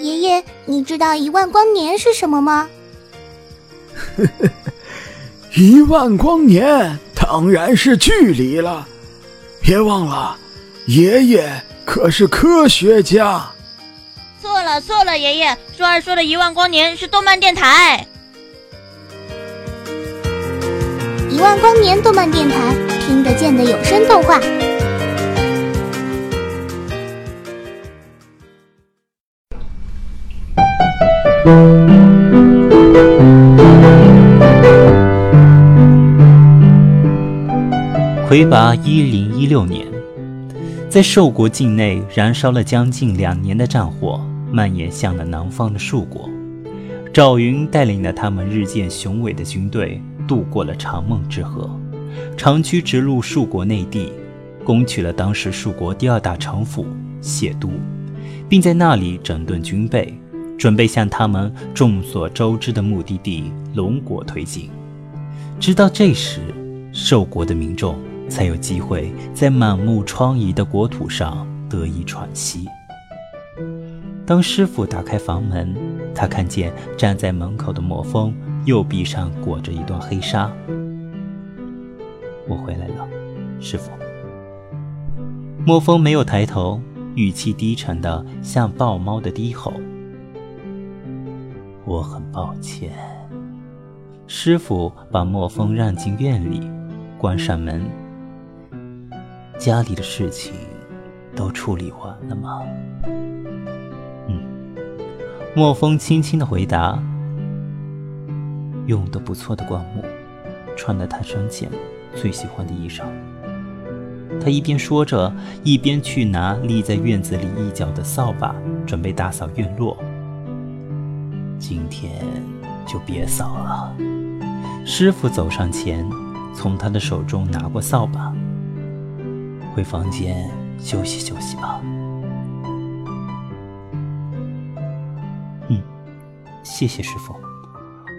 爷爷，你知道一万光年是什么吗？呵呵，一万光年当然是距离了。别忘了，爷爷可是科学家。错了错了，爷爷，舒儿说的一万光年是动漫电台。一万光年动漫电台，听得见的有声动画。魁拔一零一六年，在寿国境内燃烧了将近两年的战火蔓延向了南方的树国。赵云带领了他们日渐雄伟的军队渡过了长梦之河，长驱直入树国内地，攻取了当时树国第二大城府谢都，并在那里整顿军备，准备向他们众所周知的目的地龙国推进。直到这时，寿国的民众。才有机会在满目疮痍的国土上得以喘息。当师傅打开房门，他看见站在门口的莫风，右臂上裹着一段黑纱。我回来了，师傅。莫风没有抬头，语气低沉的像豹猫的低吼。我很抱歉。师傅把莫风让进院里，关上门。家里的事情都处理完了吗？嗯，莫风轻轻的回答。用的不错的灌木，穿的他生前最喜欢的衣裳。他一边说着，一边去拿立在院子里一角的扫把，准备打扫院落。今天就别扫了。师傅走上前，从他的手中拿过扫把。回房间休息休息吧。嗯，谢谢师傅。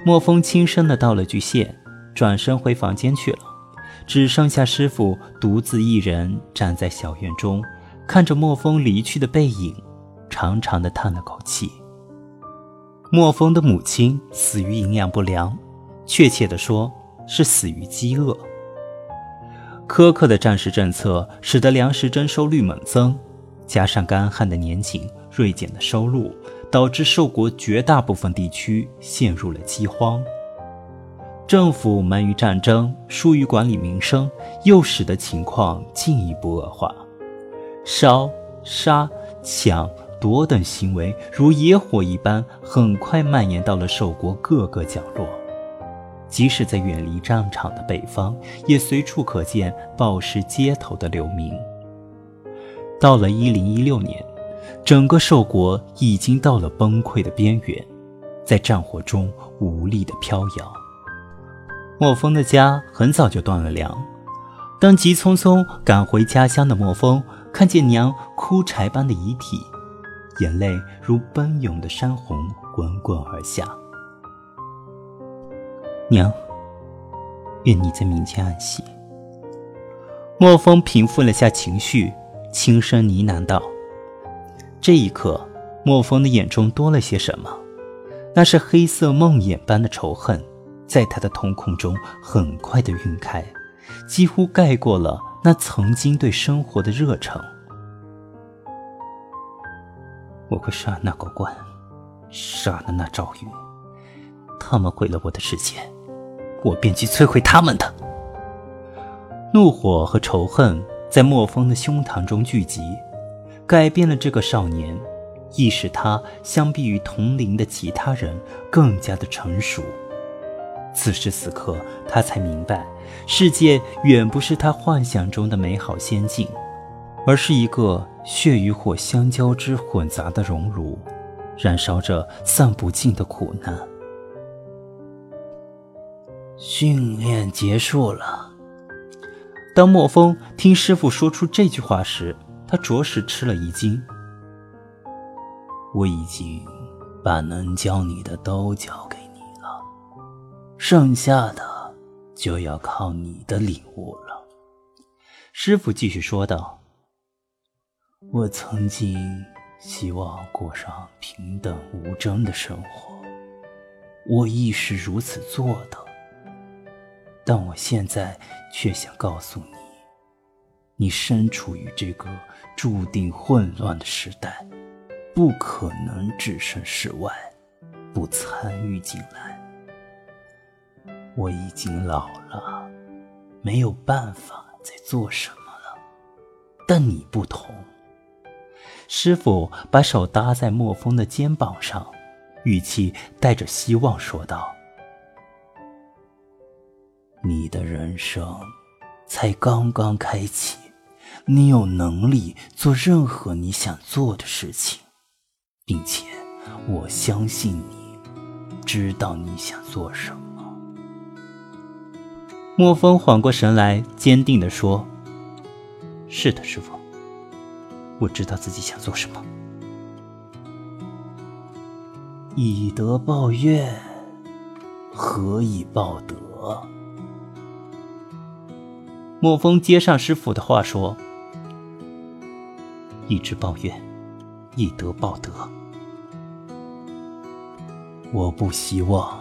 莫风轻声的道了句谢，转身回房间去了。只剩下师傅独自一人站在小院中，看着莫风离去的背影，长长的叹了口气。莫风的母亲死于营养不良，确切的说是死于饥饿。苛刻的战时政策使得粮食征收率猛增，加上干旱的年景、锐减的收入，导致寿国绝大部分地区陷入了饥荒。政府忙于战争，疏于管理民生，又使得情况进一步恶化。烧、杀、抢、夺等行为如野火一般，很快蔓延到了寿国各个角落。即使在远离战场的北方，也随处可见暴尸街头的流民。到了一零一六年，整个兽国已经到了崩溃的边缘，在战火中无力的飘摇。莫风的家很早就断了粮。当急匆匆赶回家乡的莫风看见娘枯柴般的遗体，眼泪如奔涌的山洪滚滚而下。娘，愿你在冥间安息。莫风平复了下情绪，轻声呢喃道：“这一刻，莫风的眼中多了些什么？那是黑色梦魇般的仇恨，在他的瞳孔中很快的晕开，几乎盖过了那曾经对生活的热诚。我会杀那狗官，杀了那赵云，他们毁了我的世界。”我便去摧毁他们的怒火和仇恨，在莫风的胸膛中聚集，改变了这个少年，亦使他相比于同龄的其他人更加的成熟。此时此刻，他才明白，世界远不是他幻想中的美好仙境，而是一个血与火相交织混杂的熔炉，燃烧着散不尽的苦难。训练结束了。当莫风听师傅说出这句话时，他着实吃了一惊。我已经把能教你的都教给你了，剩下的就要靠你的领悟了。师傅继续说道：“我曾经希望过上平等无争的生活。我亦是如此做的，但我现在却想告诉你，你身处于这个注定混乱的时代，不可能置身事外，不参与进来。我已经老了，没有办法再做什么了，但你不同。师傅把手搭在莫风的肩膀上，语气带着希望说道：“你的人生才刚刚开启，你有能力做任何你想做的事情，并且我相信你知道你想做什么。”莫风缓过神来，坚定地说：“是的，师傅。”我知道自己想做什么。以德报怨，何以报德？莫风接上师傅的话说：“一直抱怨，以德报德。我不希望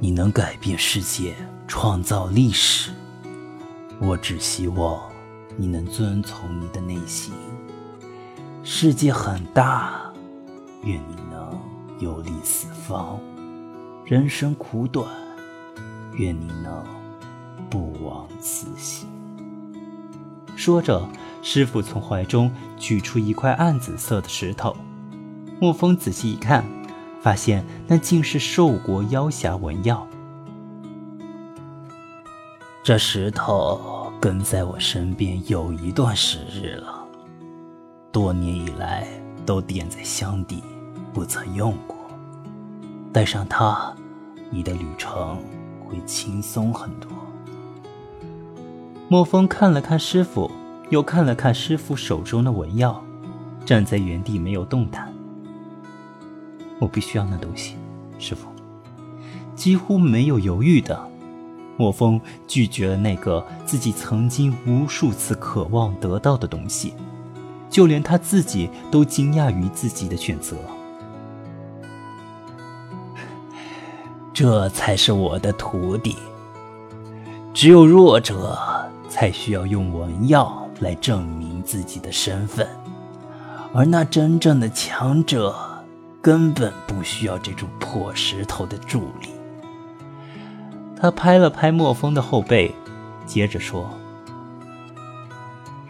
你能改变世界，创造历史。我只希望你能遵从你的内心。”世界很大，愿你能游历四方；人生苦短，愿你能不枉此行。说着，师傅从怀中取出一块暗紫色的石头。沐风仔细一看，发现那竟是寿国妖侠纹药。这石头跟在我身边有一段时日了。多年以来都垫在箱底，不曾用过。带上它，你的旅程会轻松很多。莫风看了看师傅，又看了看师傅手中的纹药，站在原地没有动弹。我必须要那东西，师傅。几乎没有犹豫的，莫风拒绝了那个自己曾经无数次渴望得到的东西。就连他自己都惊讶于自己的选择。这才是我的徒弟。只有弱者才需要用文药来证明自己的身份，而那真正的强者根本不需要这种破石头的助力。他拍了拍莫风的后背，接着说：“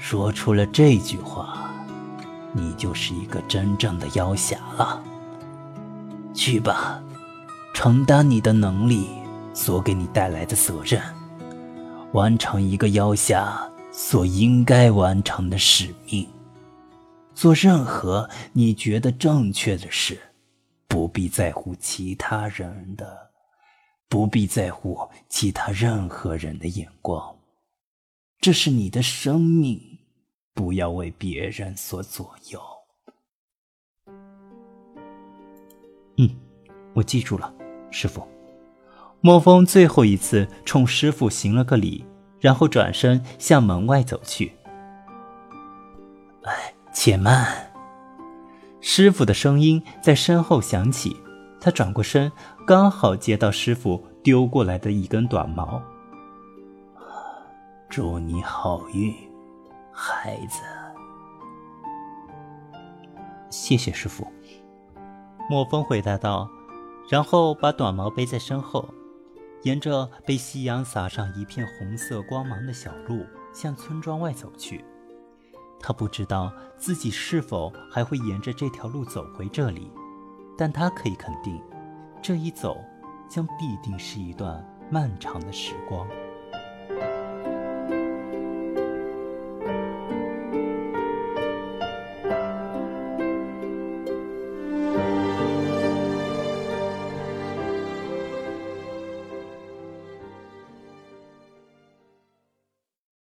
说出了这句话。”你就是一个真正的妖侠了。去吧，承担你的能力所给你带来的责任，完成一个妖侠所应该完成的使命，做任何你觉得正确的事，不必在乎其他人的，不必在乎其他任何人的眼光。这是你的生命。不要为别人所左右。嗯，我记住了，师傅。莫风最后一次冲师傅行了个礼，然后转身向门外走去。哎，且慢！师傅的声音在身后响起，他转过身，刚好接到师傅丢过来的一根短毛。祝你好运。孩子，谢谢师傅。莫风回答道，然后把短毛背在身后，沿着被夕阳洒上一片红色光芒的小路向村庄外走去。他不知道自己是否还会沿着这条路走回这里，但他可以肯定，这一走将必定是一段漫长的时光。